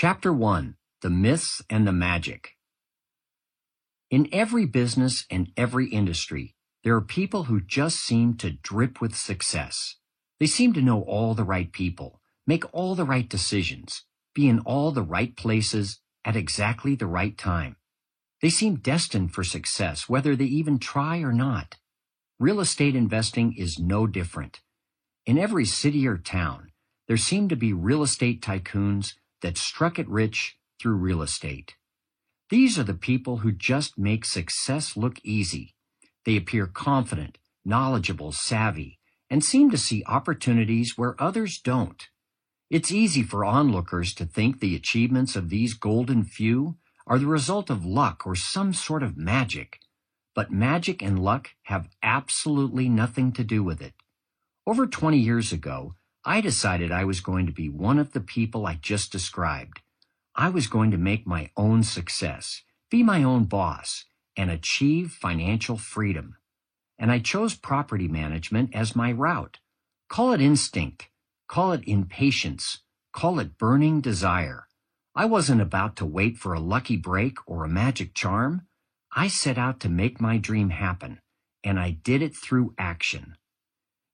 Chapter 1 The Myths and the Magic In every business and every industry, there are people who just seem to drip with success. They seem to know all the right people, make all the right decisions, be in all the right places at exactly the right time. They seem destined for success, whether they even try or not. Real estate investing is no different. In every city or town, there seem to be real estate tycoons that struck it rich through real estate. These are the people who just make success look easy. They appear confident, knowledgeable, savvy, and seem to see opportunities where others don't. It's easy for onlookers to think the achievements of these golden few are the result of luck or some sort of magic. But magic and luck have absolutely nothing to do with it. Over 20 years ago, I decided I was going to be one of the people I just described. I was going to make my own success, be my own boss, and achieve financial freedom. And I chose property management as my route. Call it instinct, call it impatience, call it burning desire. I wasn't about to wait for a lucky break or a magic charm. I set out to make my dream happen, and I did it through action.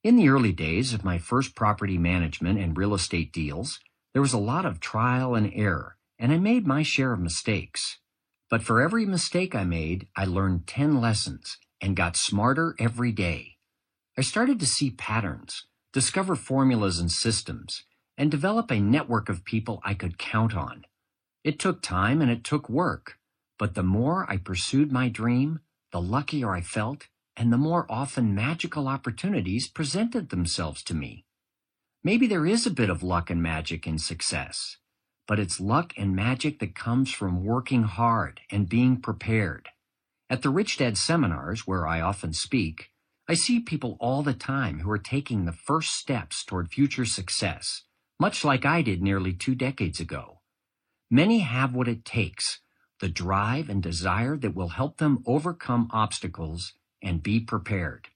In the early days of my first property management and real estate deals, there was a lot of trial and error, and I made my share of mistakes. But for every mistake I made, I learned 10 lessons and got smarter every day. I started to see patterns, discover formulas and systems, and develop a network of people I could count on. It took time and it took work, but the more I pursued my dream, the luckier I felt, and the more often magical opportunities presented themselves to me. Maybe there is a bit of luck and magic in success, but it's luck and magic that comes from working hard and being prepared. At the Rich Dad seminars, where I often speak, I see people all the time who are taking the first steps toward future success, much like I did nearly two decades ago. Many have what it takes, the drive and desire that will help them overcome obstacles and be prepared.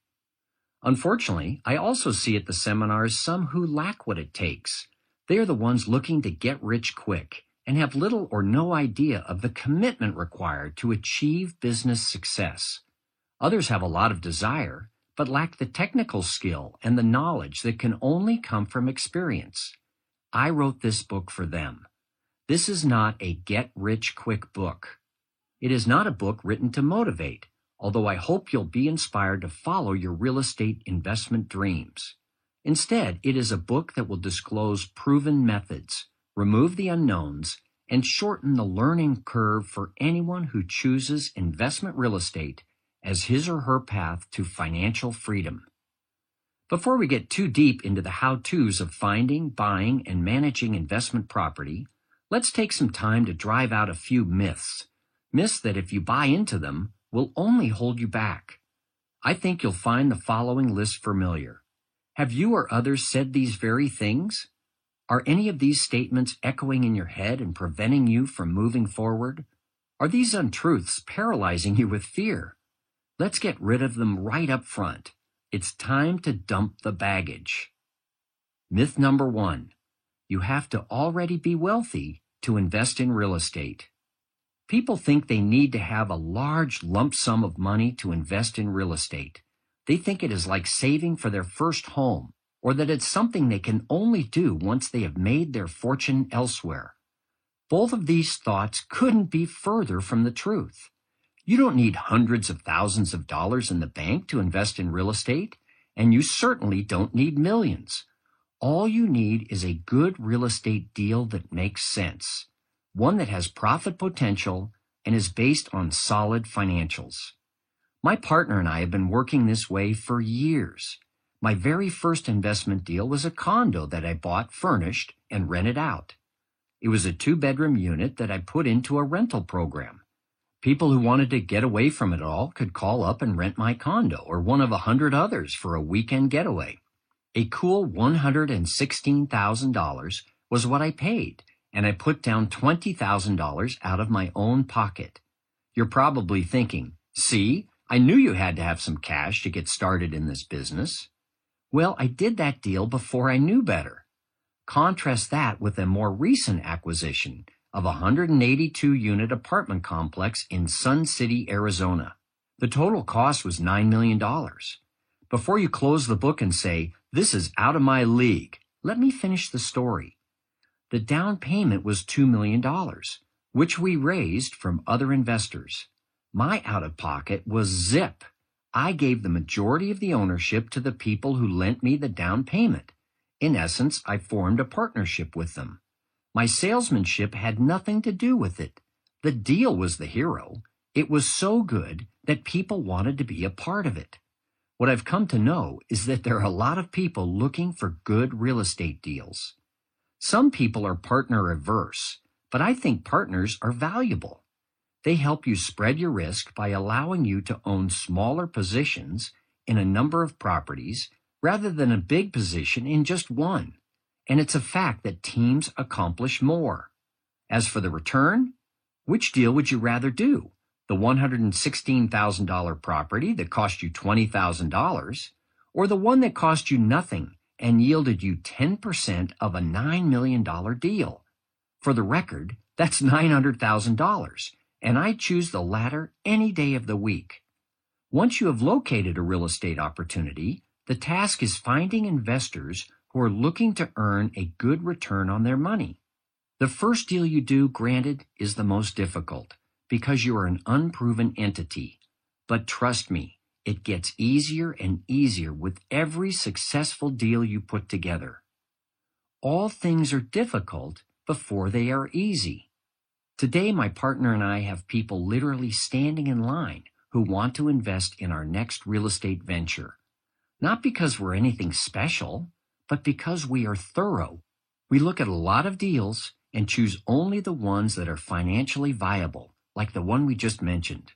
Unfortunately, I also see at the seminars some who lack what it takes. They are the ones looking to get rich quick and have little or no idea of the commitment required to achieve business success. Others have a lot of desire, but lack the technical skill and the knowledge that can only come from experience. I wrote this book for them. This is not a get rich quick book. It is not a book written to motivate, although I hope you'll be inspired to follow your real estate investment dreams. Instead, it is a book that will disclose proven methods, remove the unknowns, and shorten the learning curve for anyone who chooses investment real estate as his or her path to financial freedom. Before we get too deep into the how-tos of finding, buying, and managing investment property, Let's take some time to drive out a few myths. Myths that if you buy into them, will only hold you back. I think you'll find the following list familiar. Have you or others said these very things? Are any of these statements echoing in your head and preventing you from moving forward? Are these untruths paralyzing you with fear? Let's get rid of them right up front. It's time to dump the baggage. Myth number one you have to already be wealthy to invest in real estate. People think they need to have a large lump sum of money to invest in real estate. They think it is like saving for their first home, or that it's something they can only do once they have made their fortune elsewhere. Both of these thoughts couldn't be further from the truth. You don't need hundreds of thousands of dollars in the bank to invest in real estate, and you certainly don't need millions. All you need is a good real estate deal that makes sense, one that has profit potential and is based on solid financials. My partner and I have been working this way for years. My very first investment deal was a condo that I bought furnished and rented out. It was a two bedroom unit that I put into a rental program. People who wanted to get away from it all could call up and rent my condo or one of a hundred others for a weekend getaway. A cool $116,000 was what I paid, and I put down $20,000 out of my own pocket. You're probably thinking, see, I knew you had to have some cash to get started in this business. Well, I did that deal before I knew better. Contrast that with a more recent acquisition, of a 182 unit apartment complex in Sun City, Arizona. The total cost was $9 million. Before you close the book and say, this is out of my league, let me finish the story. The down payment was $2 million, which we raised from other investors. My out of pocket was zip. I gave the majority of the ownership to the people who lent me the down payment. In essence, I formed a partnership with them. My salesmanship had nothing to do with it. The deal was the hero. It was so good that people wanted to be a part of it. What I've come to know is that there are a lot of people looking for good real estate deals. Some people are partner averse, but I think partners are valuable. They help you spread your risk by allowing you to own smaller positions in a number of properties rather than a big position in just one. And it's a fact that teams accomplish more. As for the return, which deal would you rather do? The $116,000 property that cost you $20,000 or the one that cost you nothing and yielded you 10% of a $9 million deal? For the record, that's $900,000 and I choose the latter any day of the week. Once you have located a real estate opportunity, the task is finding investors who are looking to earn a good return on their money. The first deal you do, granted, is the most difficult because you are an unproven entity. But trust me, it gets easier and easier with every successful deal you put together. All things are difficult before they are easy. Today, my partner and I have people literally standing in line who want to invest in our next real estate venture. Not because we're anything special, but because we are thorough. We look at a lot of deals and choose only the ones that are financially viable, like the one we just mentioned.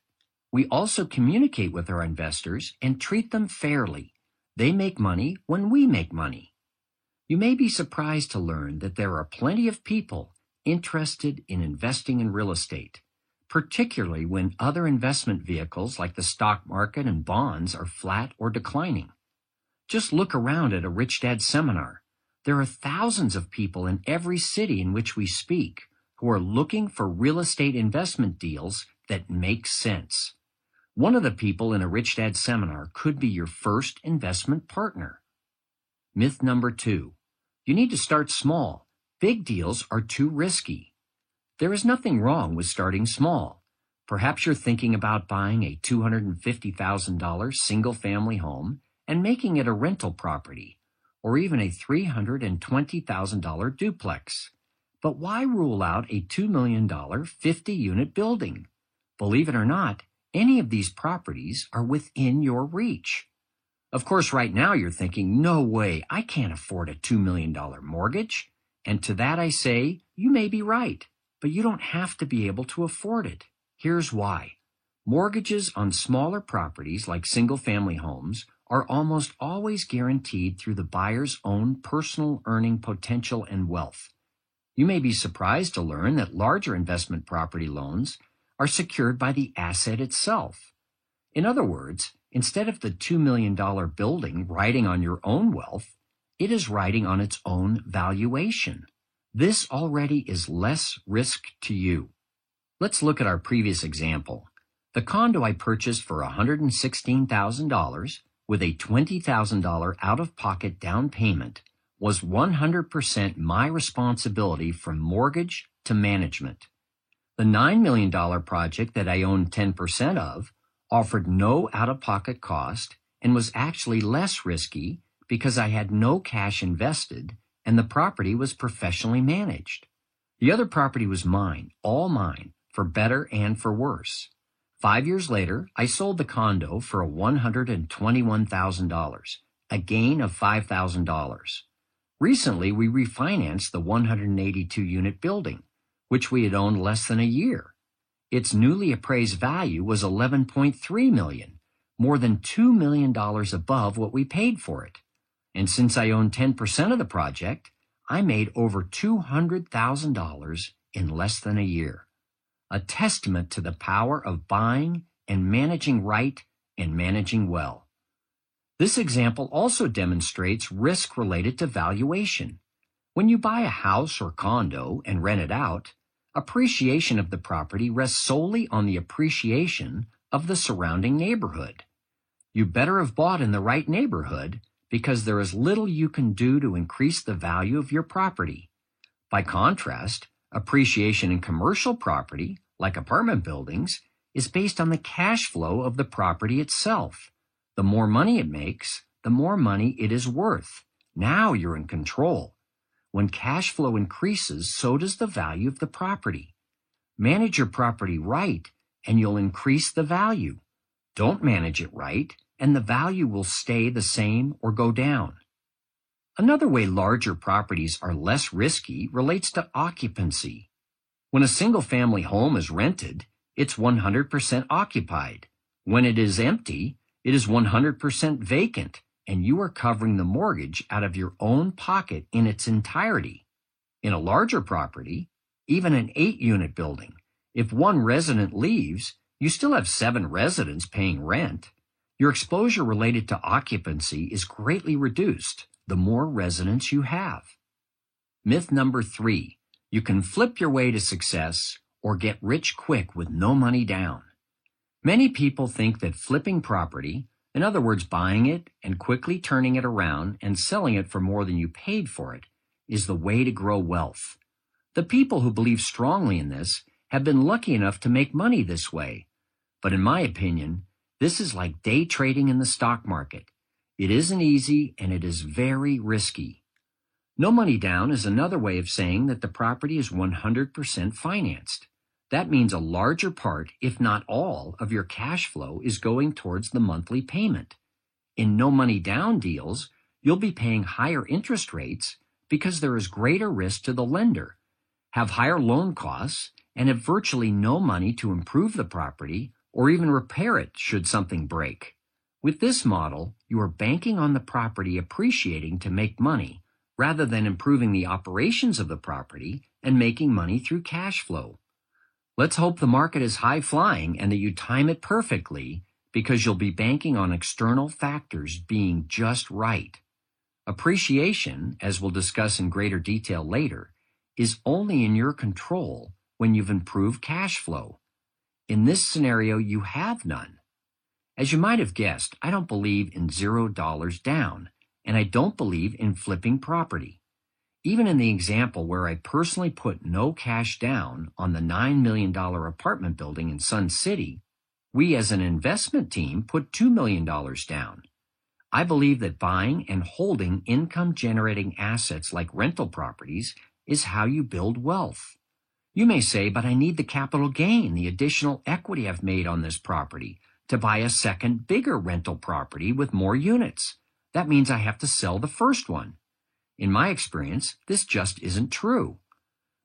We also communicate with our investors and treat them fairly. They make money when we make money. You may be surprised to learn that there are plenty of people interested in investing in real estate, particularly when other investment vehicles like the stock market and bonds are flat or declining. Just look around at a Rich Dad seminar. There are thousands of people in every city in which we speak who are looking for real estate investment deals that make sense. One of the people in a Rich Dad seminar could be your first investment partner. Myth number two. You need to start small Big deals are too risky. There is nothing wrong with starting small. Perhaps you're thinking about buying a $250,000 single family home and making it a rental property, or even a $320,000 duplex. But why rule out a $2 million 50 unit building? Believe it or not, any of these properties are within your reach. Of course, right now you're thinking, no way, I can't afford a $2 million mortgage. And to that I say, you may be right, but you don't have to be able to afford it. Here's why. Mortgages on smaller properties like single family homes are almost always guaranteed through the buyer's own personal earning potential and wealth. You may be surprised to learn that larger investment property loans are secured by the asset itself. In other words, instead of the $2 million building riding on your own wealth, it is riding on its own valuation. This already is less risk to you. Let's look at our previous example. The condo I purchased for $116,000 with a $20,000 out-of-pocket down payment was 100% my responsibility from mortgage to management. The $9 million project that I owned 10% of offered no out-of-pocket cost and was actually less risky because I had no cash invested and the property was professionally managed. The other property was mine, all mine, for better and for worse. Five years later, I sold the condo for $121,000, a gain of $5,000. Recently, we refinanced the 182 unit building, which we had owned less than a year. Its newly appraised value was 11.3 million, more than $2 million above what we paid for it. And since I owned 10% of the project, I made over $200,000 in less than a year. A testament to the power of buying and managing right and managing well. This example also demonstrates risk related to valuation. When you buy a house or condo and rent it out, appreciation of the property rests solely on the appreciation of the surrounding neighborhood. You better have bought in the right neighborhood because there is little you can do to increase the value of your property. By contrast, appreciation in commercial property, like apartment buildings, is based on the cash flow of the property itself. The more money it makes, the more money it is worth. Now you're in control. When cash flow increases, so does the value of the property. Manage your property right, and you'll increase the value. Don't manage it right, and the value will stay the same or go down. Another way larger properties are less risky relates to occupancy. When a single family home is rented, it's 100% occupied. When it is empty, it is 100% vacant and you are covering the mortgage out of your own pocket in its entirety. In a larger property, even an eight unit building, if one resident leaves, you still have seven residents paying rent. Your exposure related to occupancy is greatly reduced the more residents you have. Myth number three, you can flip your way to success or get rich quick with no money down. Many people think that flipping property in other words, buying it and quickly turning it around and selling it for more than you paid for it is the way to grow wealth. The people who believe strongly in this have been lucky enough to make money this way. But in my opinion, this is like day trading in the stock market. It isn't easy and it is very risky. No money down is another way of saying that the property is 100% financed. That means a larger part, if not all, of your cash flow is going towards the monthly payment. In no money down deals, you'll be paying higher interest rates because there is greater risk to the lender, have higher loan costs, and have virtually no money to improve the property or even repair it should something break. With this model, you are banking on the property appreciating to make money rather than improving the operations of the property and making money through cash flow. Let's hope the market is high flying and that you time it perfectly because you'll be banking on external factors being just right. Appreciation, as we'll discuss in greater detail later, is only in your control when you've improved cash flow. In this scenario, you have none. As you might have guessed, I don't believe in zero dollars down, and I don't believe in flipping property. Even in the example where I personally put no cash down on the $9 million apartment building in Sun City, we as an investment team put $2 million down. I believe that buying and holding income generating assets like rental properties is how you build wealth. You may say, but I need the capital gain, the additional equity I've made on this property to buy a second bigger rental property with more units. That means I have to sell the first one. In my experience, this just isn't true.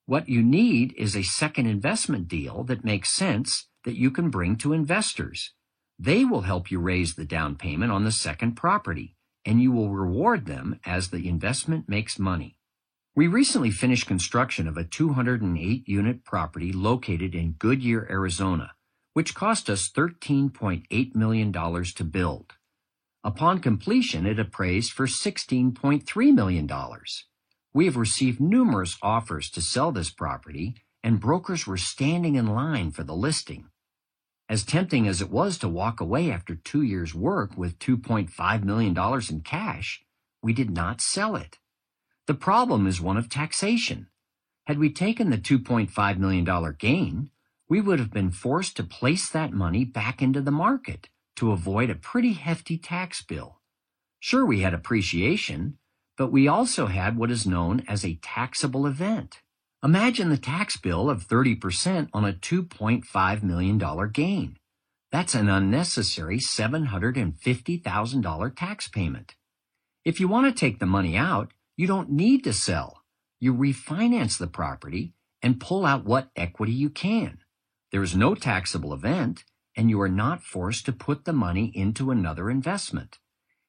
What you need is a second investment deal that makes sense that you can bring to investors. They will help you raise the down payment on the second property, and you will reward them as the investment makes money. We recently finished construction of a 208 unit property located in Goodyear, Arizona, which cost us $13.8 million to build. Upon completion, it appraised for $16.3 million. We have received numerous offers to sell this property, and brokers were standing in line for the listing. As tempting as it was to walk away after two years' work with $2.5 million in cash, we did not sell it. The problem is one of taxation. Had we taken the $2.5 million gain, we would have been forced to place that money back into the market to avoid a pretty hefty tax bill. Sure, we had appreciation, but we also had what is known as a taxable event. Imagine the tax bill of 30% on a $2.5 million gain. That's an unnecessary $750,000 tax payment. If you want to take the money out, you don't need to sell. You refinance the property and pull out what equity you can. There is no taxable event, and you are not forced to put the money into another investment.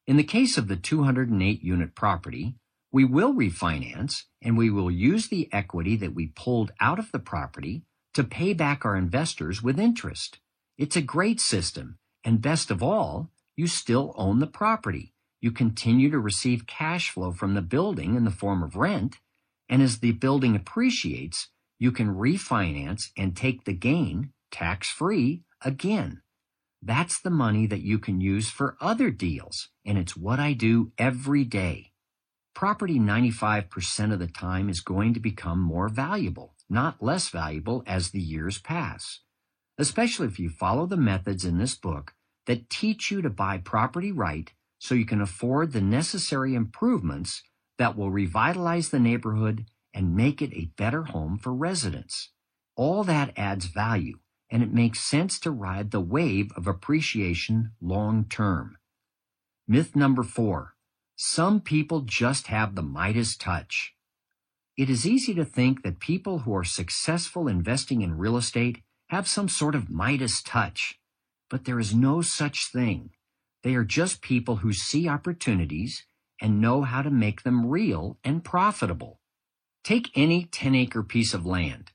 In the case of the 208 unit property, we will refinance and we will use the equity that we pulled out of the property to pay back our investors with interest. It's a great system, and best of all, you still own the property. You continue to receive cash flow from the building in the form of rent, and as the building appreciates, you can refinance and take the gain tax free again. That's the money that you can use for other deals, and it's what I do every day. Property 95% of the time is going to become more valuable, not less valuable as the years pass. Especially if you follow the methods in this book that teach you to buy property right so you can afford the necessary improvements that will revitalize the neighborhood and make it a better home for residents. All that adds value, and it makes sense to ride the wave of appreciation long term. Myth number four. Some people just have the Midas touch. It is easy to think that people who are successful investing in real estate have some sort of Midas touch, but there is no such thing. They are just people who see opportunities and know how to make them real and profitable. Take any 10 acre piece of land.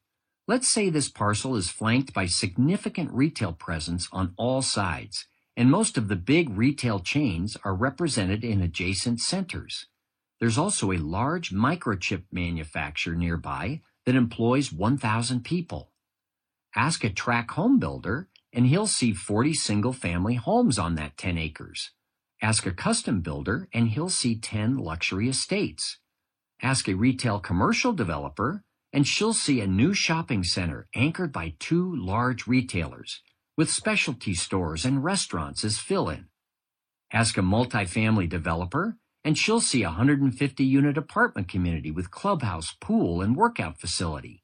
Let's say this parcel is flanked by significant retail presence on all sides, and most of the big retail chains are represented in adjacent centers. There's also a large microchip manufacturer nearby that employs 1,000 people. Ask a tract home builder and he'll see 40 single family homes on that 10 acres. Ask a custom builder and he'll see 10 luxury estates. Ask a retail commercial developer and she'll see a new shopping center anchored by two large retailers with specialty stores and restaurants as fill-in. Ask a multifamily developer and she'll see a 150 unit apartment community with clubhouse, pool, and workout facility.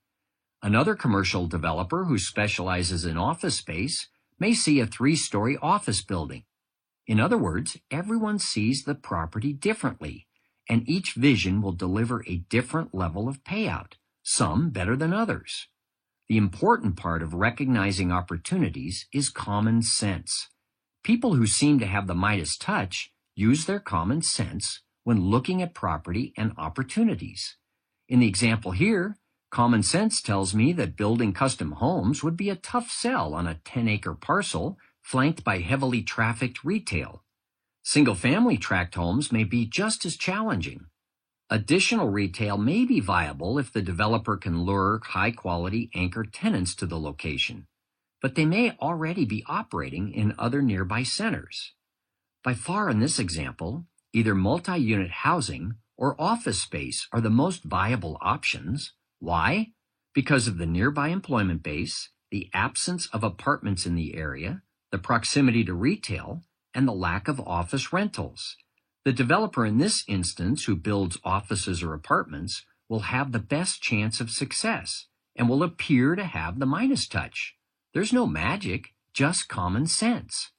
Another commercial developer who specializes in office space may see a three-story office building. In other words, everyone sees the property differently, and each vision will deliver a different level of payout, some better than others. The important part of recognizing opportunities is common sense. People who seem to have the Midas touch use their common sense when looking at property and opportunities. In the example here, common sense tells me that building custom homes would be a tough sell on a 10 acre parcel flanked by heavily trafficked retail. Single family tract homes may be just as challenging. Additional retail may be viable if the developer can lure high quality anchor tenants to the location, but they may already be operating in other nearby centers. By far in this example, either multi-unit housing or office space are the most viable options. Why? Because of the nearby employment base, the absence of apartments in the area, the proximity to retail, and the lack of office rentals. The developer in this instance who builds offices or apartments will have the best chance of success and will appear to have the Midas touch. There's no magic, just common sense.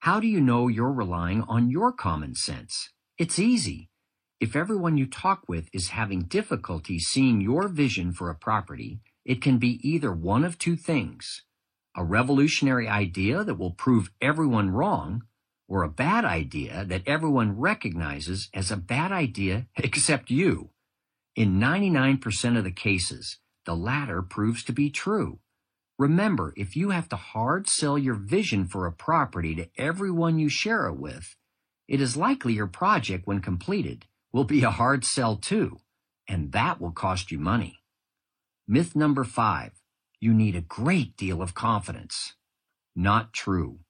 How do you know you're relying on your common sense? It's easy. If everyone you talk with is having difficulty seeing your vision for a property, it can be either one of two things. A revolutionary idea that will prove everyone wrong, or a bad idea that everyone recognizes as a bad idea except you. In 99% of the cases, the latter proves to be true. Remember, if you have to hard sell your vision for a property to everyone you share it with, it is likely your project, when completed, will be a hard sell too, and that will cost you money. Myth number five, you need a great deal of confidence. Not true.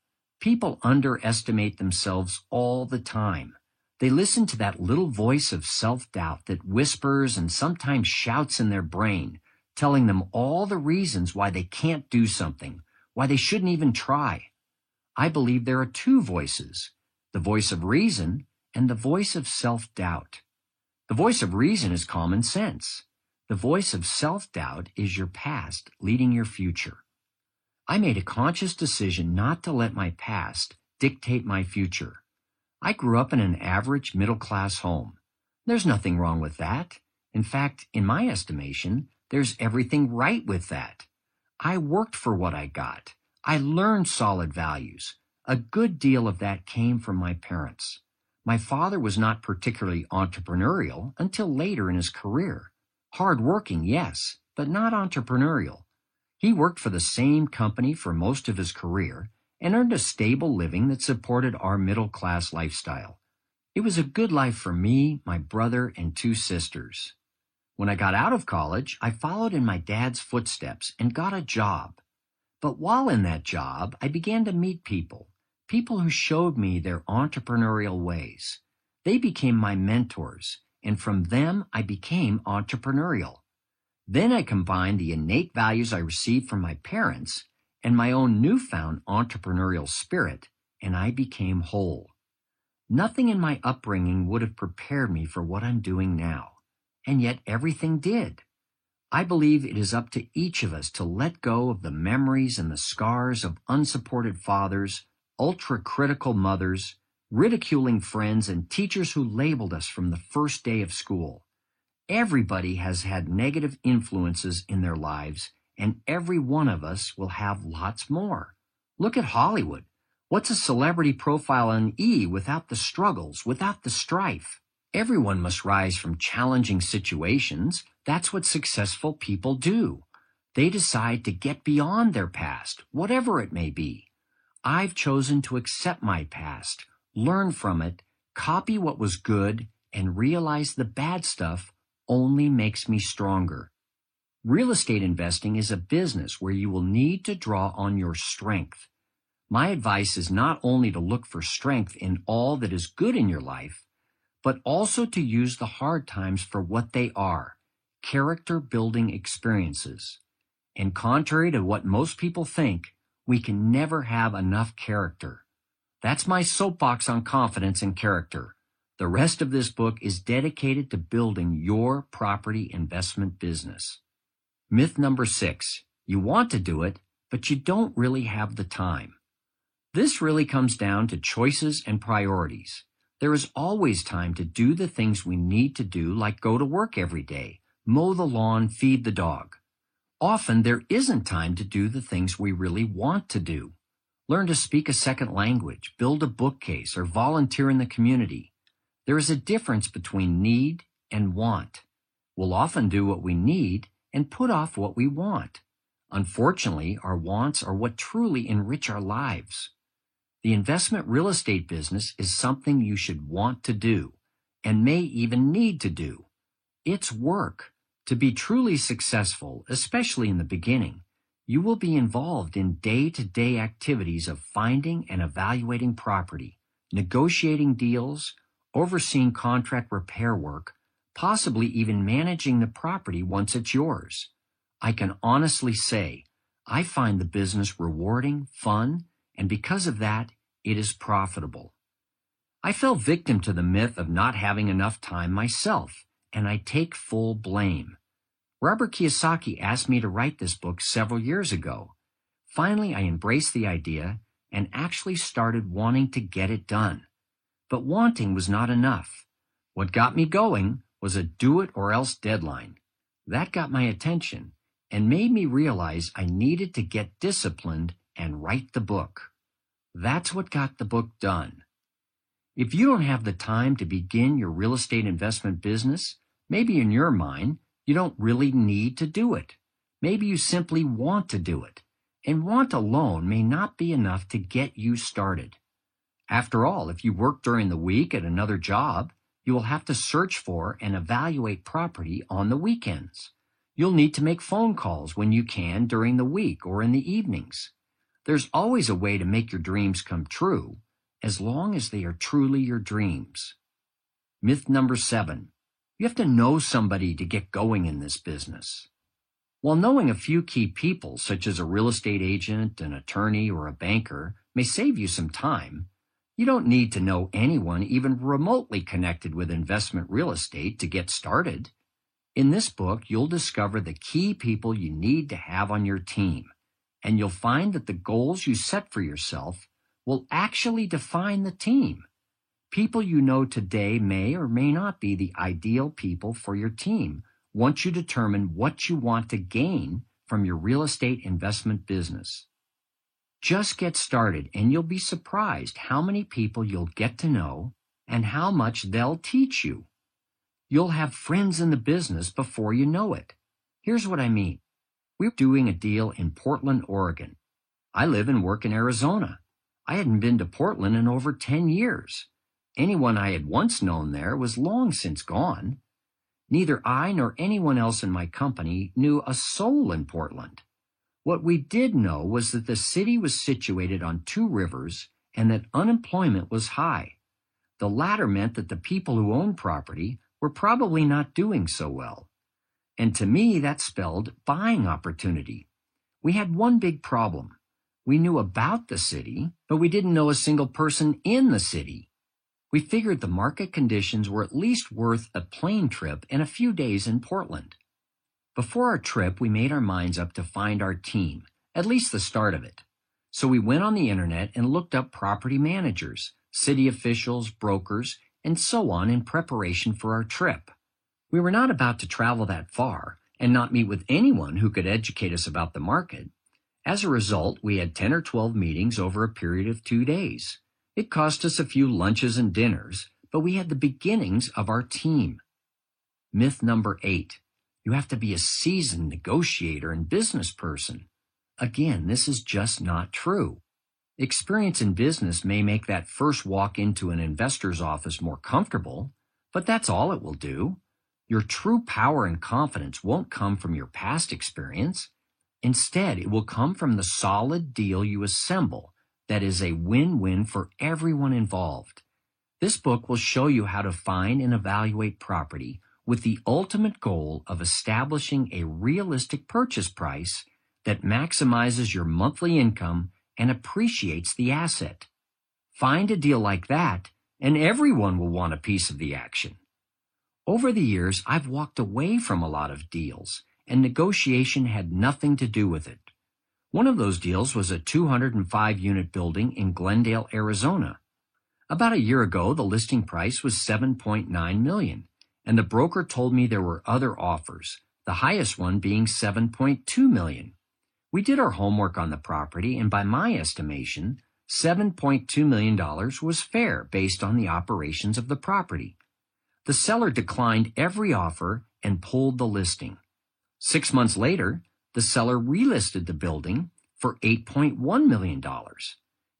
People underestimate themselves all the time. They listen to that little voice of self-doubt that whispers and sometimes shouts in their brain, telling them all the reasons why they can't do something, why they shouldn't even try. I believe there are two voices, the voice of reason and the voice of self-doubt. The voice of reason is common sense. The voice of self-doubt is your past leading your future. I made a conscious decision not to let my past dictate my future. I grew up in an average middle-class home. There's nothing wrong with that. In fact, in my estimation, there's everything right with that. I worked for what I got. I learned solid values. A good deal of that came from my parents. My father was not particularly entrepreneurial until later in his career. Hard-working, yes, but not entrepreneurial. He worked for the same company for most of his career and earned a stable living that supported our middle-class lifestyle. It was a good life for me, my brother, and two sisters. When I got out of college, I followed in my dad's footsteps and got a job. But while in that job, I began to meet people, people who showed me their entrepreneurial ways. They became my mentors, and from them I became entrepreneurial. Then I combined the innate values I received from my parents and my own newfound entrepreneurial spirit, and I became whole. Nothing in my upbringing would have prepared me for what I'm doing now, and yet everything did. I believe it is up to each of us to let go of the memories and the scars of unsupported fathers, ultra critical mothers, ridiculing friends, and teachers who labeled us from the first day of school. Everybody has had negative influences in their lives, and every one of us will have lots more. Look at Hollywood. What's a celebrity profile on E without the struggles, without the strife? Everyone must rise from challenging situations. That's what successful people do. They decide to get beyond their past, whatever it may be. I've chosen to accept my past, learn from it, copy what was good, and realize the bad stuff only makes me stronger. Real estate investing is a business where you will need to draw on your strength. My advice is not only to look for strength in all that is good in your life, but also to use the hard times for what they are, character building experiences. And contrary to what most people think, we can never have enough character. That's my soapbox on confidence and character. The rest of this book is dedicated to building your property investment business. Myth number six. You want to do it, but you don't really have the time. This really comes down to choices and priorities. There is always time to do the things we need to do, like go to work every day, mow the lawn, feed the dog. Often there isn't time to do the things we really want to do. Learn to speak a second language, build a bookcase, or volunteer in the community. There is a difference between need and want. We'll often do what we need and put off what we want. Unfortunately, our wants are what truly enrich our lives. The investment real estate business is something you should want to do and may even need to do. It's work. To be truly successful, especially in the beginning, you will be involved in day-to-day activities of finding and evaluating property, negotiating deals, overseeing contract repair work, possibly even managing the property once it's yours. I can honestly say I find the business rewarding, fun, and because of that, it is profitable. I fell victim to the myth of not having enough time myself, and I take full blame. Robert Kiyosaki asked me to write this book several years ago. Finally, I embraced the idea and actually started wanting to get it done. But wanting was not enough. What got me going was a do it or else deadline. That got my attention and made me realize I needed to get disciplined and write the book. That's what got the book done. If you don't have the time to begin your real estate investment business, maybe in your mind, you don't really need to do it. Maybe you simply want to do it. And want alone may not be enough to get you started. After all, if you work during the week at another job, you will have to search for and evaluate property on the weekends. You'll need to make phone calls when you can during the week or in the evenings. There's always a way to make your dreams come true, as long as they are truly your dreams. Myth number seven. You have to know somebody to get going in this business. While knowing a few key people, such as a real estate agent, an attorney, or a banker, may save you some time, you don't need to know anyone even remotely connected with investment real estate to get started. In this book, you'll discover the key people you need to have on your team, and you'll find that the goals you set for yourself will actually define the team. People you know today may or may not be the ideal people for your team once you determine what you want to gain from your real estate investment business. Just get started and you'll be surprised how many people you'll get to know and how much they'll teach you. You'll have friends in the business before you know it. Here's what I mean. We're doing a deal in Portland, Oregon. I live and work in Arizona. I hadn't been to Portland in over 10 years. Anyone I had once known there was long since gone. Neither I nor anyone else in my company knew a soul in Portland. What we did know was that the city was situated on two rivers and that unemployment was high. The latter meant that the people who owned property were probably not doing so well. And to me, that spelled buying opportunity. We had one big problem. We knew about the city, but we didn't know a single person in the city. We figured the market conditions were at least worth a plane trip and a few days in Portland. Before our trip, we made our minds up to find our team, at least the start of it. So we went on the internet and looked up property managers, city officials, brokers, and so on in preparation for our trip. We were not about to travel that far and not meet with anyone who could educate us about the market. As a result, we had 10 or 12 meetings over a period of two days. It cost us a few lunches and dinners, but we had the beginnings of our team. Myth number eight. You have to be a seasoned negotiator and business person. Again, this is just not true. Experience in business may make that first walk into an investor's office more comfortable, but that's all it will do. Your true power and confidence won't come from your past experience. Instead, it will come from the solid deal you assemble that is a win-win for everyone involved. This book will show you how to find and evaluate property with the ultimate goal of establishing a realistic purchase price that maximizes your monthly income and appreciates the asset. Find a deal like that, and everyone will want a piece of the action. Over the years, I've walked away from a lot of deals, and negotiation had nothing to do with it. One of those deals was a 205 unit building in Glendale, Arizona. About a year ago, the listing price was 7.9 million, and the broker told me there were other offers, the highest one being 7.2 million. We did our homework on the property, and by my estimation, $7.2 million was fair based on the operations of the property. The seller declined every offer and pulled the listing. Six months later, the seller relisted the building for $8.1 million.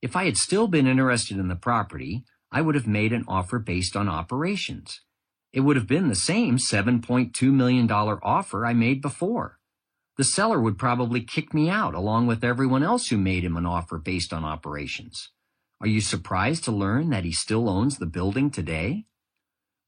If I had still been interested in the property, I would have made an offer based on operations. It would have been the same $7.2 million offer I made before the seller would probably kick me out along with everyone else who made him an offer based on operations. Are you surprised to learn that he still owns the building today?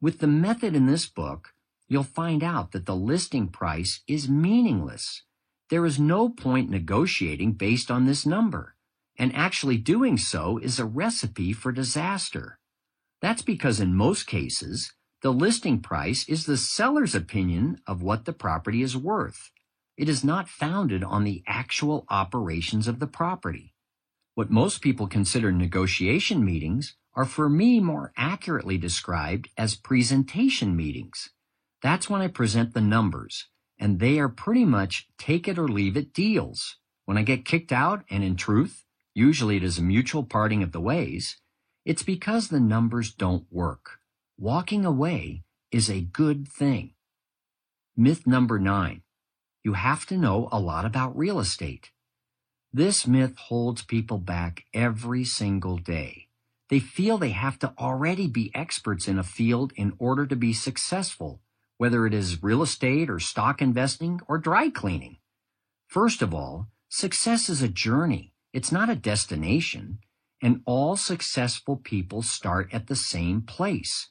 With the method in this book, you'll find out that the listing price is meaningless. There is no point negotiating based on this number, and actually doing so is a recipe for disaster. That's because in most cases, the listing price is the seller's opinion of what the property is worth it is not founded on the actual operations of the property. What most people consider negotiation meetings are for me more accurately described as presentation meetings. That's when I present the numbers, and they are pretty much take it or leave it deals. When I get kicked out, and in truth, usually it is a mutual parting of the ways, it's because the numbers don't work. Walking away is a good thing. Myth number nine you have to know a lot about real estate. This myth holds people back every single day. They feel they have to already be experts in a field in order to be successful, whether it is real estate or stock investing or dry cleaning. First of all, success is a journey. It's not a destination. And all successful people start at the same place.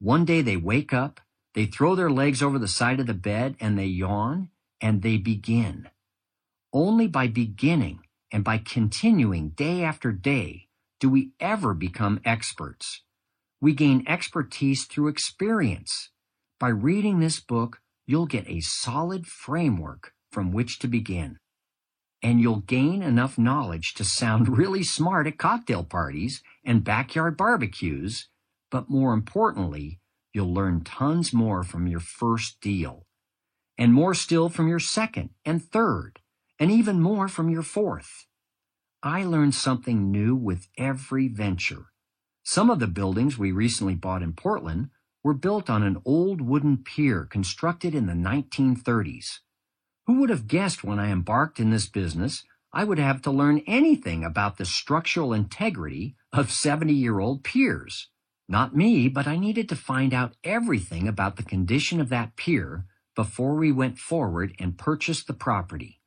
One day they wake up, they throw their legs over the side of the bed and they yawn and they begin. Only by beginning and by continuing day after day do we ever become experts. We gain expertise through experience. By reading this book, you'll get a solid framework from which to begin. And you'll gain enough knowledge to sound really smart at cocktail parties and backyard barbecues, but more importantly, you'll learn tons more from your first deal and more still from your second and third, and even more from your fourth. I learned something new with every venture. Some of the buildings we recently bought in Portland were built on an old wooden pier constructed in the 1930s. Who would have guessed when I embarked in this business I would have to learn anything about the structural integrity of 70 year old piers? Not me, but I needed to find out everything about the condition of that pier before we went forward and purchased the property.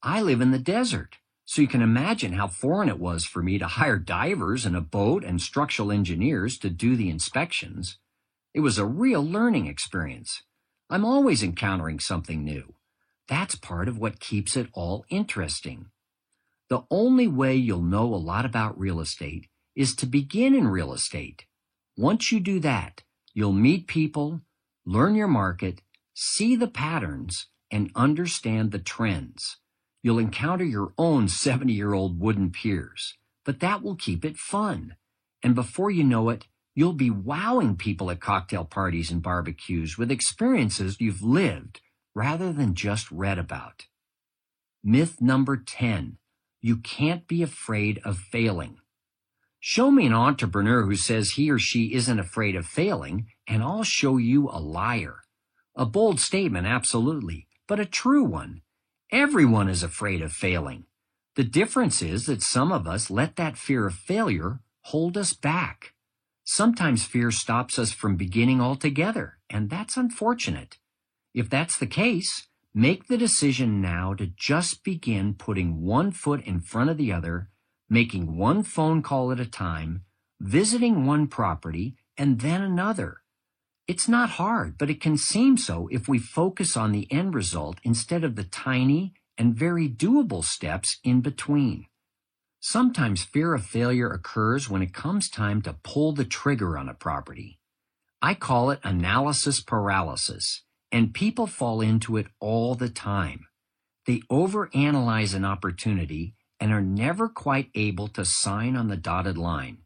I live in the desert, so you can imagine how foreign it was for me to hire divers and a boat and structural engineers to do the inspections. It was a real learning experience. I'm always encountering something new. That's part of what keeps it all interesting. The only way you'll know a lot about real estate is to begin in real estate. Once you do that, you'll meet people, learn your market, see the patterns, and understand the trends. You'll encounter your own 70 year old wooden piers, but that will keep it fun. And before you know it, you'll be wowing people at cocktail parties and barbecues with experiences you've lived rather than just read about. Myth number 10 you can't be afraid of failing. Show me an entrepreneur who says he or she isn't afraid of failing, and I'll show you a liar. A bold statement, absolutely, but a true one. Everyone is afraid of failing. The difference is that some of us let that fear of failure hold us back. Sometimes fear stops us from beginning altogether, and that's unfortunate. If that's the case, Make the decision now to just begin putting one foot in front of the other, making one phone call at a time, visiting one property, and then another. It's not hard, but it can seem so if we focus on the end result instead of the tiny and very doable steps in between. Sometimes fear of failure occurs when it comes time to pull the trigger on a property. I call it analysis paralysis and people fall into it all the time. They overanalyze an opportunity and are never quite able to sign on the dotted line.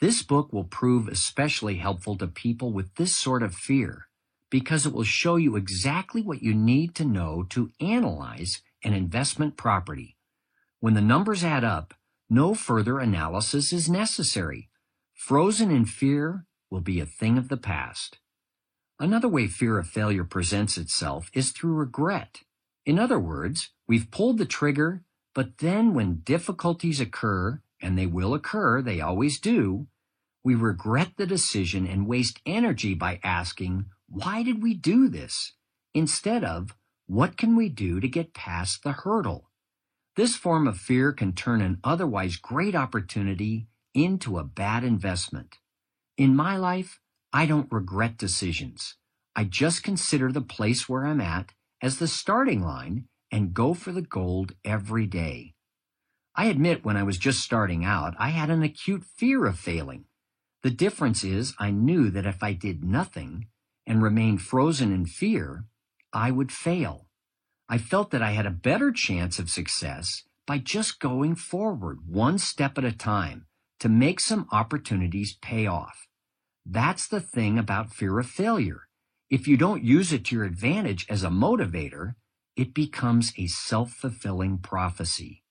This book will prove especially helpful to people with this sort of fear because it will show you exactly what you need to know to analyze an investment property. When the numbers add up, no further analysis is necessary. Frozen in fear will be a thing of the past. Another way fear of failure presents itself is through regret. In other words, we've pulled the trigger, but then when difficulties occur, and they will occur, they always do, we regret the decision and waste energy by asking, why did we do this? Instead of, what can we do to get past the hurdle? This form of fear can turn an otherwise great opportunity into a bad investment. In my life, I don't regret decisions. I just consider the place where I'm at as the starting line and go for the gold every day. I admit when I was just starting out, I had an acute fear of failing. The difference is I knew that if I did nothing and remained frozen in fear, I would fail. I felt that I had a better chance of success by just going forward one step at a time to make some opportunities pay off. That's the thing about fear of failure. If you don't use it to your advantage as a motivator, it becomes a self-fulfilling prophecy.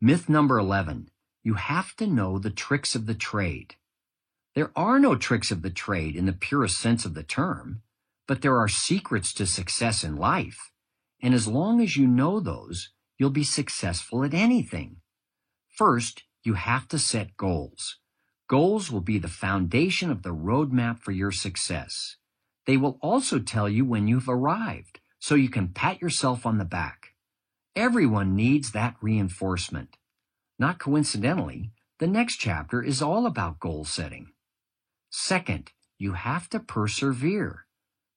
Myth number 11. You have to know the tricks of the trade. There are no tricks of the trade in the purest sense of the term, but there are secrets to success in life. And as long as you know those, you'll be successful at anything. First, you have to set goals. Goals will be the foundation of the roadmap for your success. They will also tell you when you've arrived, so you can pat yourself on the back. Everyone needs that reinforcement. Not coincidentally, the next chapter is all about goal setting. Second, you have to persevere.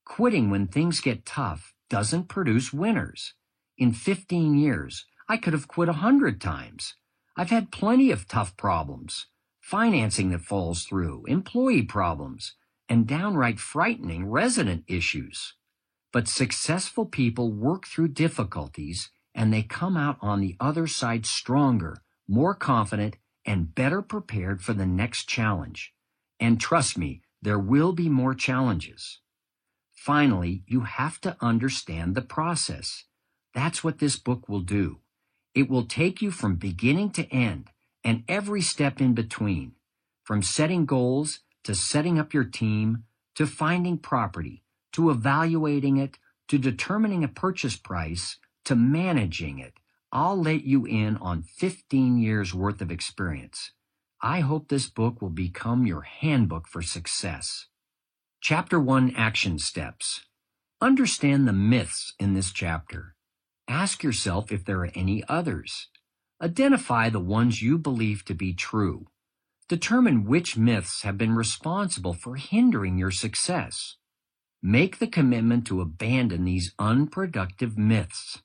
Quitting when things get tough doesn't produce winners. In 15 years, I could have quit a hundred times. I've had plenty of tough problems financing that falls through, employee problems, and downright frightening resident issues. But successful people work through difficulties and they come out on the other side stronger, more confident, and better prepared for the next challenge. And trust me, there will be more challenges. Finally, you have to understand the process. That's what this book will do. It will take you from beginning to end and every step in between, from setting goals to setting up your team to finding property to evaluating it to determining a purchase price to managing it. I'll let you in on 15 years worth of experience. I hope this book will become your handbook for success. Chapter 1 Action Steps Understand the myths in this chapter. Ask yourself if there are any others. Identify the ones you believe to be true. Determine which myths have been responsible for hindering your success. Make the commitment to abandon these unproductive myths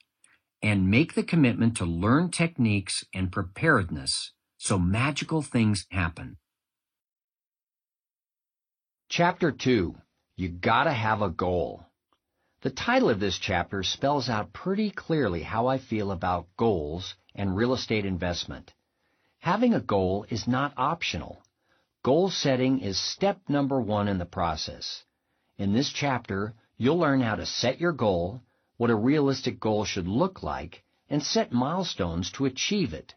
and make the commitment to learn techniques and preparedness so magical things happen. Chapter 2 You Gotta Have a Goal. The title of this chapter spells out pretty clearly how I feel about goals and real estate investment. Having a goal is not optional. Goal setting is step number one in the process. In this chapter, you'll learn how to set your goal, what a realistic goal should look like, and set milestones to achieve it.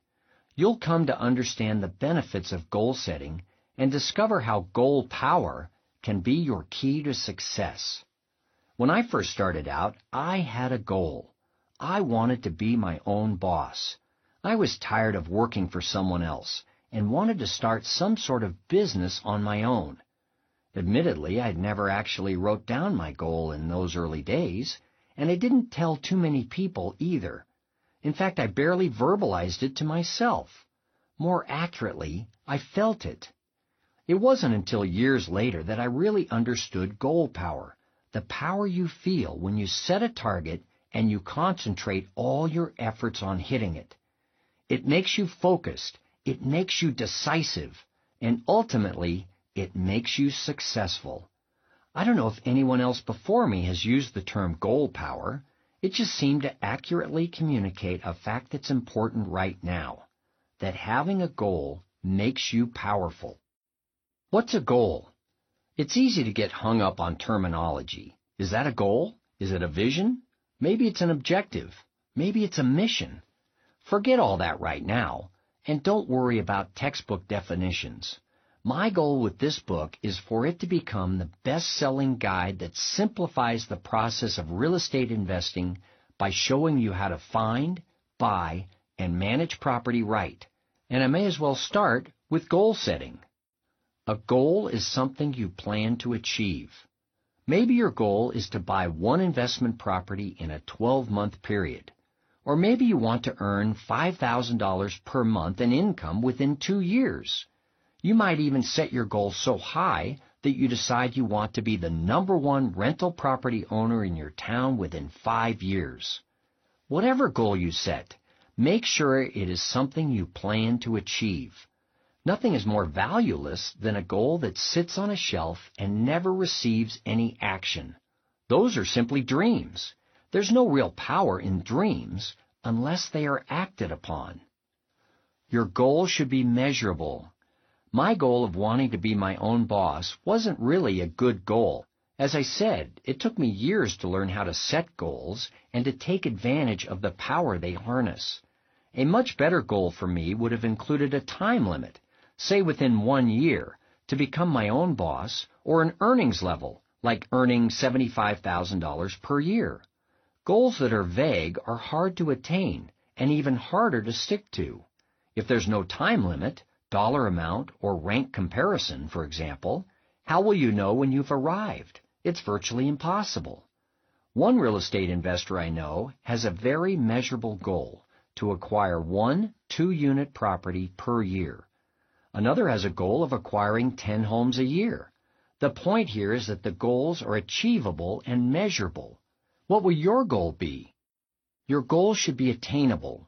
You'll come to understand the benefits of goal setting and discover how goal power can be your key to success. When I first started out, I had a goal. I wanted to be my own boss. I was tired of working for someone else and wanted to start some sort of business on my own. Admittedly, I'd never actually wrote down my goal in those early days, and I didn't tell too many people either. In fact, I barely verbalized it to myself. More accurately, I felt it. It wasn't until years later that I really understood goal power, the power you feel when you set a target and you concentrate all your efforts on hitting it. It makes you focused, it makes you decisive, and ultimately, it makes you successful. I don't know if anyone else before me has used the term goal power. It just seemed to accurately communicate a fact that's important right now that having a goal makes you powerful. What's a goal? It's easy to get hung up on terminology. Is that a goal? Is it a vision? Maybe it's an objective. Maybe it's a mission. Forget all that right now, and don't worry about textbook definitions. My goal with this book is for it to become the best-selling guide that simplifies the process of real estate investing by showing you how to find, buy, and manage property right. And I may as well start with goal setting. A goal is something you plan to achieve. Maybe your goal is to buy one investment property in a 12-month period. Or maybe you want to earn $5,000 per month in income within two years. You might even set your goal so high that you decide you want to be the number one rental property owner in your town within five years. Whatever goal you set, make sure it is something you plan to achieve. Nothing is more valueless than a goal that sits on a shelf and never receives any action. Those are simply dreams. There's no real power in dreams unless they are acted upon. Your goal should be measurable my goal of wanting to be my own boss wasn't really a good goal. As I said, it took me years to learn how to set goals and to take advantage of the power they harness. A much better goal for me would have included a time limit, say within one year, to become my own boss, or an earnings level, like earning $75,000 per year. Goals that are vague are hard to attain, and even harder to stick to. If there's no time limit, dollar amount, or rank comparison, for example, how will you know when you've arrived? It's virtually impossible. One real estate investor I know has a very measurable goal to acquire one two-unit property per year. Another has a goal of acquiring 10 homes a year. The point here is that the goals are achievable and measurable. What will your goal be? Your goal should be attainable.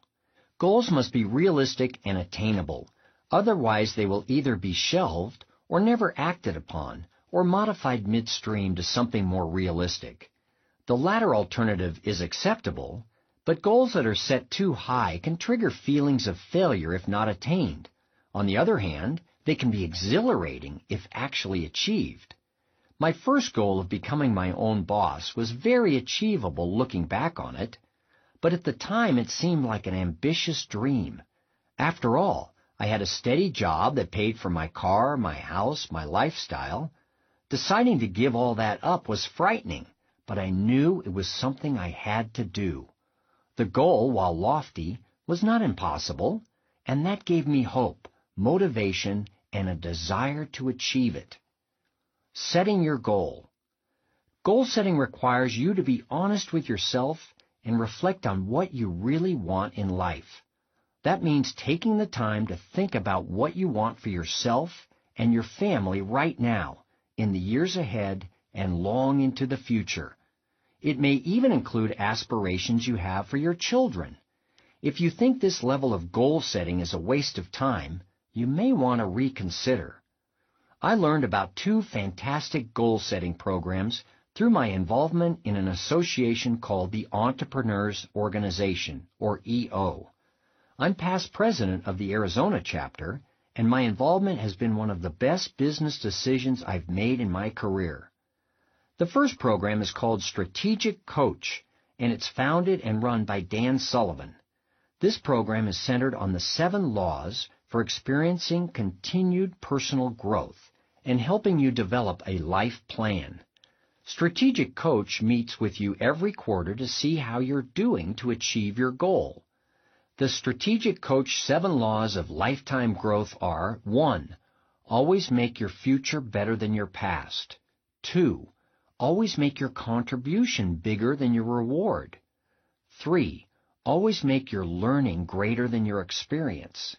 Goals must be realistic and attainable Otherwise they will either be shelved or never acted upon or modified midstream to something more realistic. The latter alternative is acceptable, but goals that are set too high can trigger feelings of failure if not attained. On the other hand, they can be exhilarating if actually achieved. My first goal of becoming my own boss was very achievable looking back on it, but at the time it seemed like an ambitious dream. After all, I had a steady job that paid for my car, my house, my lifestyle. Deciding to give all that up was frightening, but I knew it was something I had to do. The goal, while lofty, was not impossible, and that gave me hope, motivation, and a desire to achieve it. Setting your goal. Goal setting requires you to be honest with yourself and reflect on what you really want in life. That means taking the time to think about what you want for yourself and your family right now, in the years ahead, and long into the future. It may even include aspirations you have for your children. If you think this level of goal setting is a waste of time, you may want to reconsider. I learned about two fantastic goal setting programs through my involvement in an association called the Entrepreneurs Organization, or EO. I'm past president of the Arizona chapter, and my involvement has been one of the best business decisions I've made in my career. The first program is called Strategic Coach, and it's founded and run by Dan Sullivan. This program is centered on the seven laws for experiencing continued personal growth and helping you develop a life plan. Strategic Coach meets with you every quarter to see how you're doing to achieve your goal. The Strategic Coach seven laws of lifetime growth are 1. Always make your future better than your past. 2. Always make your contribution bigger than your reward. 3. Always make your learning greater than your experience.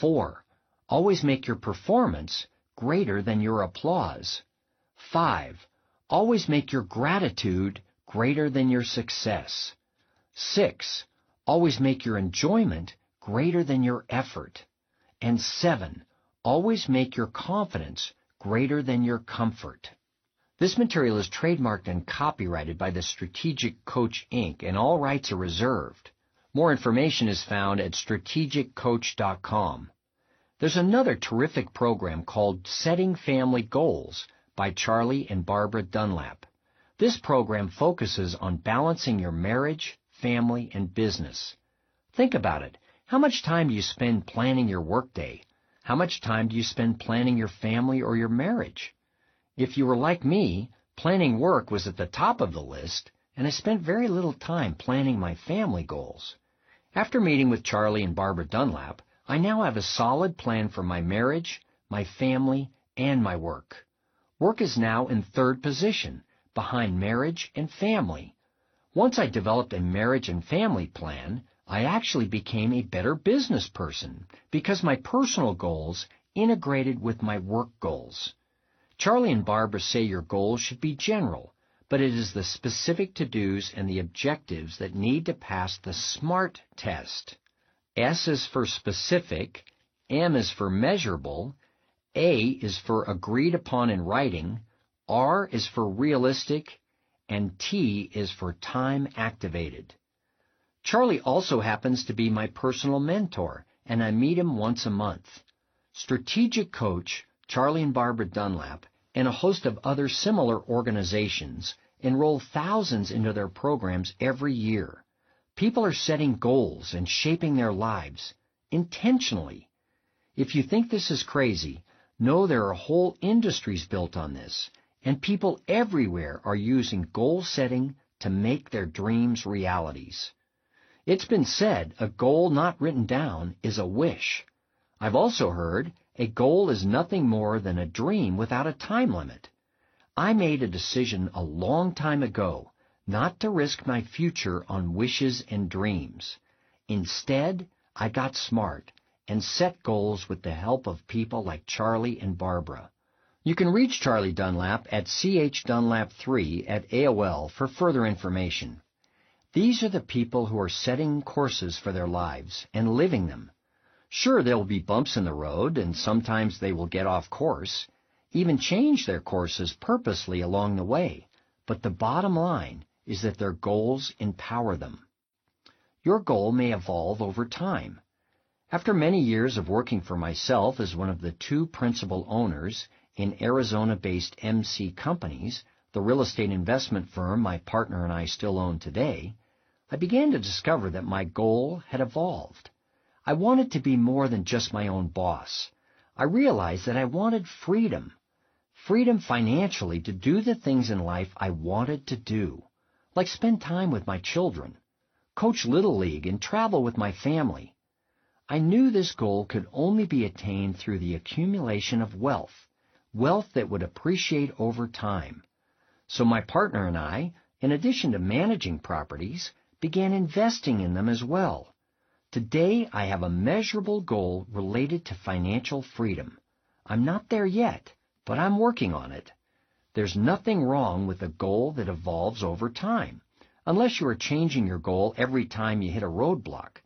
4. Always make your performance greater than your applause. 5. Always make your gratitude greater than your success. 6. Always make your enjoyment greater than your effort. And seven, always make your confidence greater than your comfort. This material is trademarked and copyrighted by the Strategic Coach Inc. and all rights are reserved. More information is found at strategiccoach.com. There's another terrific program called Setting Family Goals by Charlie and Barbara Dunlap. This program focuses on balancing your marriage, family, and business. Think about it. How much time do you spend planning your workday? How much time do you spend planning your family or your marriage? If you were like me, planning work was at the top of the list, and I spent very little time planning my family goals. After meeting with Charlie and Barbara Dunlap, I now have a solid plan for my marriage, my family, and my work. Work is now in third position, behind marriage and family, once I developed a marriage and family plan, I actually became a better business person because my personal goals integrated with my work goals. Charlie and Barbara say your goals should be general, but it is the specific to-dos and the objectives that need to pass the SMART test. S is for specific, M is for measurable, A is for agreed upon in writing, R is for realistic, and T is for time activated. Charlie also happens to be my personal mentor, and I meet him once a month. Strategic Coach, Charlie and Barbara Dunlap, and a host of other similar organizations enroll thousands into their programs every year. People are setting goals and shaping their lives intentionally. If you think this is crazy, know there are whole industries built on this, and people everywhere are using goal setting to make their dreams realities. It's been said a goal not written down is a wish. I've also heard a goal is nothing more than a dream without a time limit. I made a decision a long time ago not to risk my future on wishes and dreams. Instead, I got smart and set goals with the help of people like Charlie and Barbara. You can reach Charlie Dunlap at chdunlap3 at AOL for further information. These are the people who are setting courses for their lives and living them. Sure, there will be bumps in the road, and sometimes they will get off course, even change their courses purposely along the way, but the bottom line is that their goals empower them. Your goal may evolve over time. After many years of working for myself as one of the two principal owners in Arizona-based MC Companies, the real estate investment firm my partner and I still own today, I began to discover that my goal had evolved. I wanted to be more than just my own boss. I realized that I wanted freedom. Freedom financially to do the things in life I wanted to do, like spend time with my children, coach Little League, and travel with my family. I knew this goal could only be attained through the accumulation of wealth, wealth that would appreciate over time. So my partner and I, in addition to managing properties, began investing in them as well. Today I have a measurable goal related to financial freedom. I'm not there yet, but I'm working on it. There's nothing wrong with a goal that evolves over time, unless you are changing your goal every time you hit a roadblock.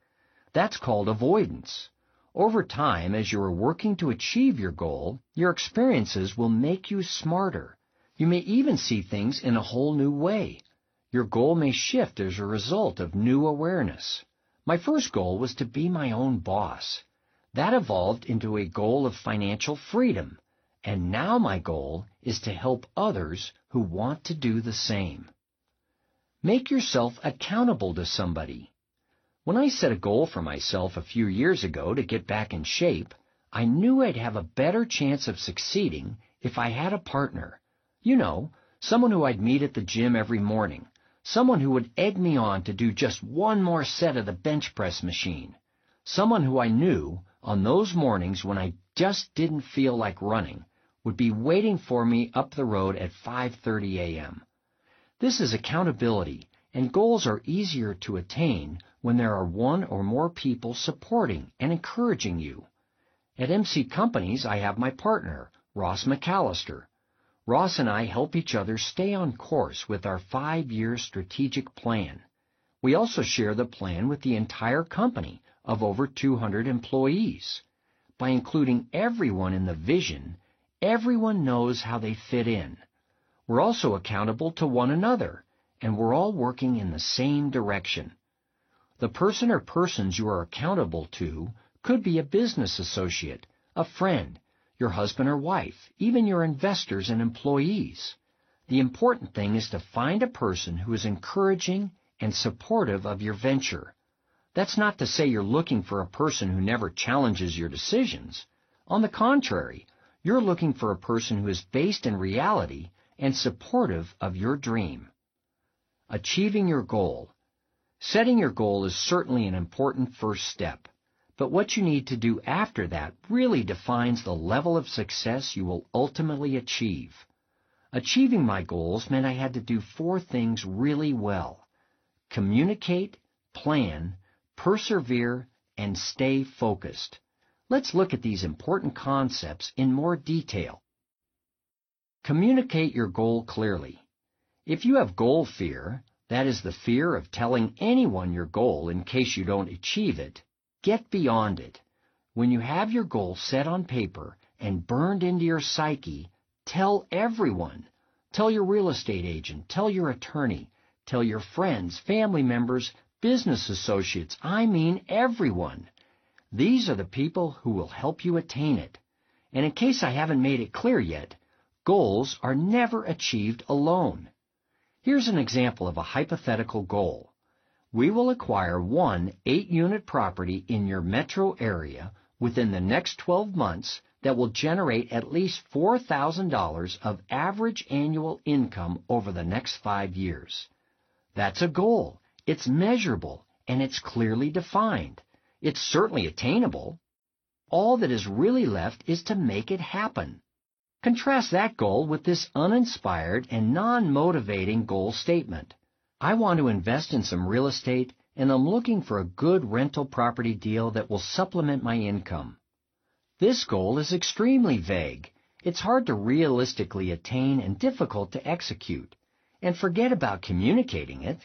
That's called avoidance. Over time, as you are working to achieve your goal, your experiences will make you smarter. You may even see things in a whole new way. Your goal may shift as a result of new awareness. My first goal was to be my own boss. That evolved into a goal of financial freedom. And now my goal is to help others who want to do the same. Make yourself accountable to somebody. When I set a goal for myself a few years ago to get back in shape, I knew I'd have a better chance of succeeding if I had a partner. You know, someone who I'd meet at the gym every morning, someone who would egg me on to do just one more set of the bench press machine, someone who I knew, on those mornings when I just didn't feel like running, would be waiting for me up the road at 5.30 a.m. This is accountability, and goals are easier to attain when there are one or more people supporting and encouraging you. At MC Companies, I have my partner, Ross McAllister. Ross and I help each other stay on course with our five-year strategic plan. We also share the plan with the entire company of over 200 employees. By including everyone in the vision, everyone knows how they fit in. We're also accountable to one another, and we're all working in the same direction. The person or persons you are accountable to could be a business associate, a friend, your husband or wife, even your investors and employees. The important thing is to find a person who is encouraging and supportive of your venture. That's not to say you're looking for a person who never challenges your decisions. On the contrary, you're looking for a person who is based in reality and supportive of your dream. Achieving your goal. Setting your goal is certainly an important first step, but what you need to do after that really defines the level of success you will ultimately achieve. Achieving my goals meant I had to do four things really well. Communicate, plan, persevere, and stay focused. Let's look at these important concepts in more detail. Communicate your goal clearly. If you have goal fear, that is the fear of telling anyone your goal in case you don't achieve it. Get beyond it. When you have your goal set on paper and burned into your psyche, tell everyone. Tell your real estate agent, tell your attorney, tell your friends, family members, business associates, I mean everyone. These are the people who will help you attain it. And in case I haven't made it clear yet, goals are never achieved alone. Here's an example of a hypothetical goal. We will acquire one 8-unit property in your metro area within the next 12 months that will generate at least $4,000 of average annual income over the next five years. That's a goal. It's measurable, and it's clearly defined. It's certainly attainable. All that is really left is to make it happen. Contrast that goal with this uninspired and non-motivating goal statement. I want to invest in some real estate and I'm looking for a good rental property deal that will supplement my income. This goal is extremely vague. It's hard to realistically attain and difficult to execute. And forget about communicating it.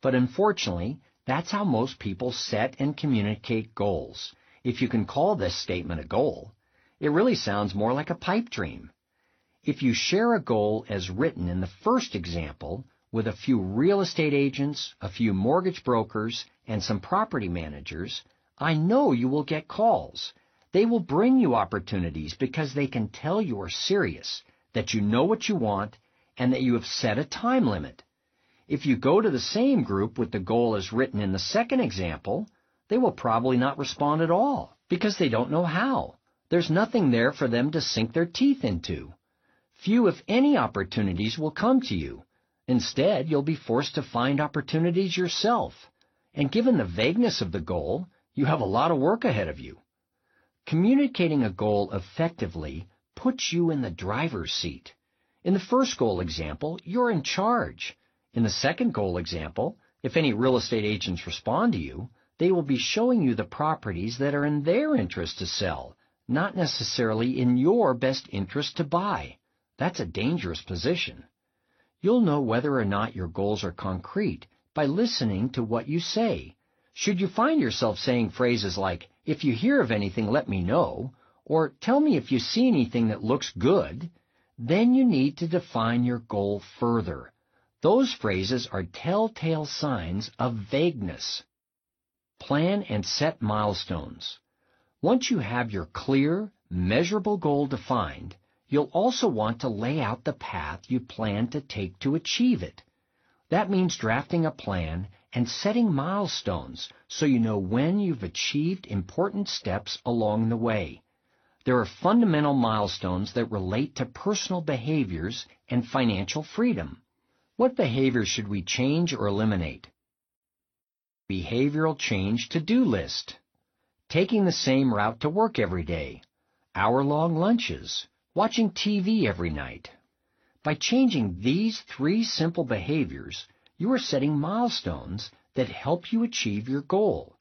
But unfortunately, that's how most people set and communicate goals. If you can call this statement a goal, it really sounds more like a pipe dream. If you share a goal as written in the first example with a few real estate agents, a few mortgage brokers, and some property managers, I know you will get calls. They will bring you opportunities because they can tell you are serious, that you know what you want, and that you have set a time limit. If you go to the same group with the goal as written in the second example, they will probably not respond at all because they don't know how. There's nothing there for them to sink their teeth into few, if any, opportunities will come to you. Instead, you'll be forced to find opportunities yourself. And given the vagueness of the goal, You have a lot of work ahead of you. Communicating a goal effectively puts you in the driver's seat. In the first goal example, you're in charge. In the second goal example, if any real estate agents respond to you, they will be showing you the properties that are in their interest to sell, not necessarily in your best interest to buy. That's a dangerous position. You'll know whether or not your goals are concrete by listening to what you say. Should you find yourself saying phrases like, if you hear of anything, let me know, or tell me if you see anything that looks good, then you need to define your goal further. Those phrases are telltale signs of vagueness. Plan and set milestones. Once you have your clear, measurable goal defined, you'll also want to lay out the path you plan to take to achieve it. That means drafting a plan and setting milestones so you know when you've achieved important steps along the way. There are fundamental milestones that relate to personal behaviors and financial freedom. What behaviors should we change or eliminate? Behavioral change to-do list. Taking the same route to work every day. Hour-long lunches. Watching TV every night. By changing these three simple behaviors, you are setting milestones that help you achieve your goal.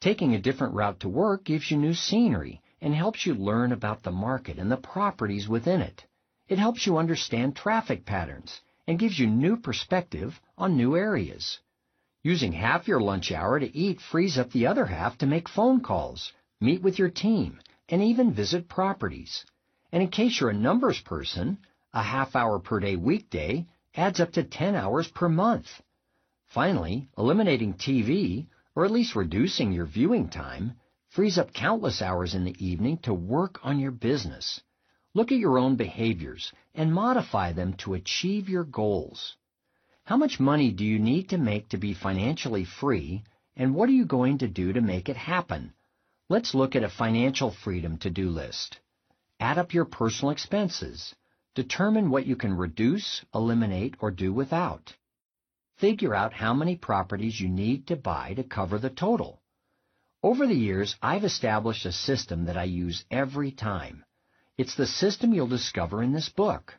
Taking a different route to work gives you new scenery and helps you learn about the market and the properties within it. It helps you understand traffic patterns and gives you new perspective on new areas. Using half your lunch hour to eat frees up the other half to make phone calls, meet with your team, and even visit properties. And in case you're a numbers person, a half hour per day weekday adds up to 10 hours per month. Finally, eliminating TV, or at least reducing your viewing time, frees up countless hours in the evening to work on your business. Look at your own behaviors and modify them to achieve your goals. How much money do you need to make to be financially free, and what are you going to do to make it happen? Let's look at a financial freedom to-do list. Add up your personal expenses. Determine what you can reduce, eliminate, or do without. Figure out how many properties you need to buy to cover the total. Over the years, I've established a system that I use every time. It's the system you'll discover in this book.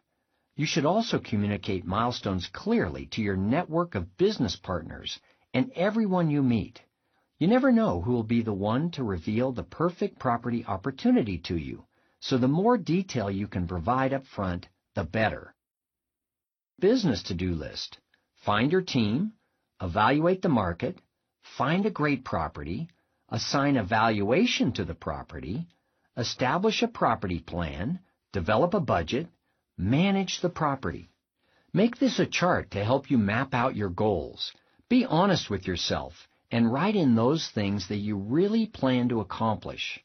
You should also communicate milestones clearly to your network of business partners and everyone you meet. You never know who will be the one to reveal the perfect property opportunity to you. So the more detail you can provide up front, the better. Business to-do list. Find your team, evaluate the market, find a great property, assign a valuation to the property, establish a property plan, develop a budget, manage the property. Make this a chart to help you map out your goals. Be honest with yourself and write in those things that you really plan to accomplish.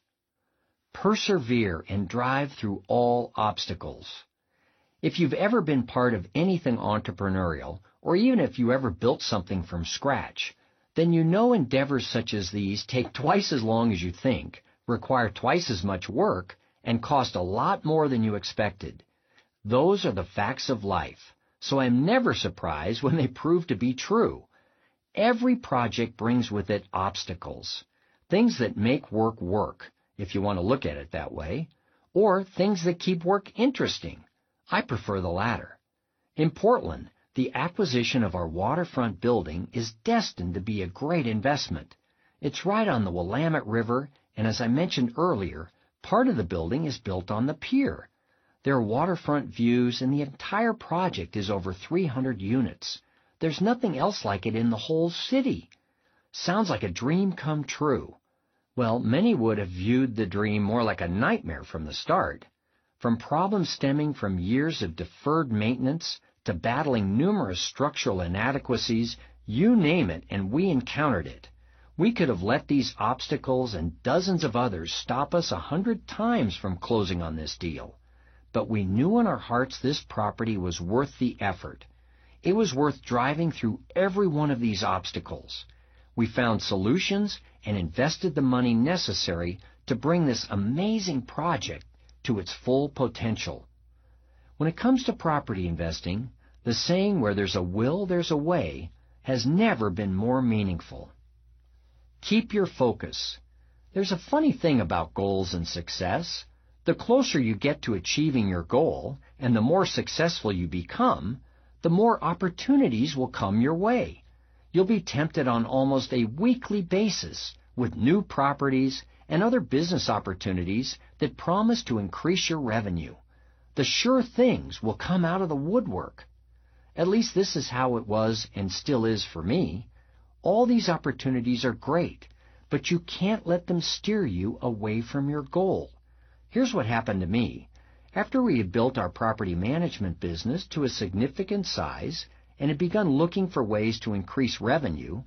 Persevere and drive through all obstacles. If you've ever been part of anything entrepreneurial, or even if you ever built something from scratch, then you know endeavors such as these take twice as long as you think, require twice as much work, and cost a lot more than you expected. Those are the facts of life, so I'm never surprised when they prove to be true. Every project brings with it obstacles, things that make work work, if you want to look at it that way, or things that keep work interesting. I prefer the latter. In Portland, the acquisition of our waterfront building is destined to be a great investment. It's right on the Willamette River, and as I mentioned earlier, part of the building is built on the pier. There are waterfront views, and the entire project is over 300 units. There's nothing else like it in the whole city. Sounds like a dream come true. Well, many would have viewed the dream more like a nightmare from the start. From problems stemming from years of deferred maintenance to battling numerous structural inadequacies, you name it, and we encountered it. We could have let these obstacles and dozens of others stop us a hundred times from closing on this deal. But we knew in our hearts this property was worth the effort. It was worth driving through every one of these obstacles. We found solutions and invested the money necessary to bring this amazing project to its full potential. When it comes to property investing, the saying where there's a will, there's a way has never been more meaningful. Keep your focus. There's a funny thing about goals and success. The closer you get to achieving your goal and the more successful you become, the more opportunities will come your way. You'll be tempted on almost a weekly basis with new properties and other business opportunities that promise to increase your revenue. The sure things will come out of the woodwork. At least this is how it was and still is for me. All these opportunities are great, but you can't let them steer you away from your goal. Here's what happened to me. After we had built our property management business to a significant size and had begun looking for ways to increase revenue,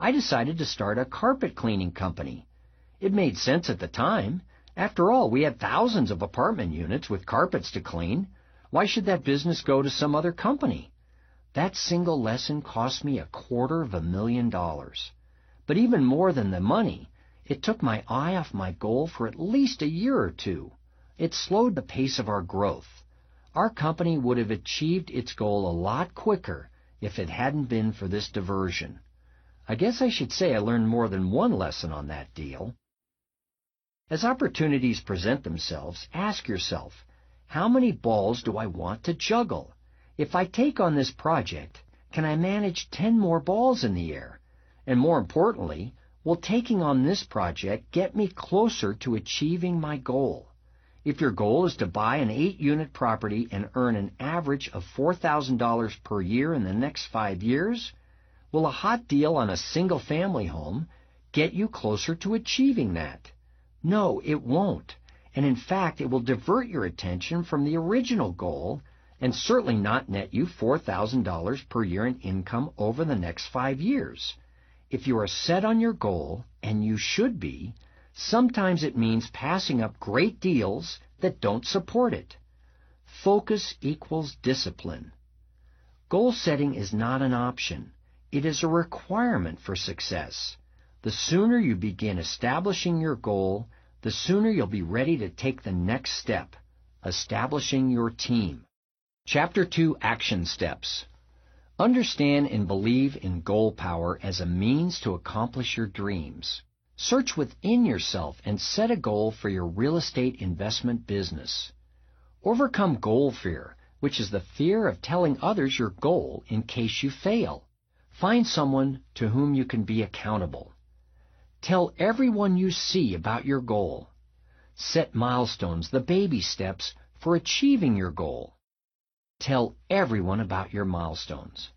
I decided to start a carpet cleaning company. It made sense at the time. After all, we had thousands of apartment units with carpets to clean. Why should that business go to some other company? That single lesson cost me a quarter of a million dollars. But even more than the money, it took my eye off my goal for at least a year or two. It slowed the pace of our growth. Our company would have achieved its goal a lot quicker if it hadn't been for this diversion. I guess I should say I learned more than one lesson on that deal. As opportunities present themselves, ask yourself, how many balls do I want to juggle? If I take on this project, can I manage 10 more balls in the air? And more importantly, will taking on this project get me closer to achieving my goal? If your goal is to buy an 8-unit property and earn an average of $4,000 per year in the next five years, will a hot deal on a single-family home get you closer to achieving that? No, it won't. And in fact, it will divert your attention from the original goal and certainly not net you $4,000 per year in income over the next five years. If you are set on your goal, and you should be, Sometimes it means passing up great deals that don't support it. Focus equals discipline. Goal setting is not an option. It is a requirement for success. The sooner you begin establishing your goal, the sooner you'll be ready to take the next step, establishing your team. Chapter 2 Action Steps Understand and believe in goal power as a means to accomplish your dreams. Search within yourself and set a goal for your real estate investment business. Overcome goal fear, which is the fear of telling others your goal in case you fail. Find someone to whom you can be accountable. Tell everyone you see about your goal. Set milestones, the baby steps, for achieving your goal. Tell everyone about your milestones.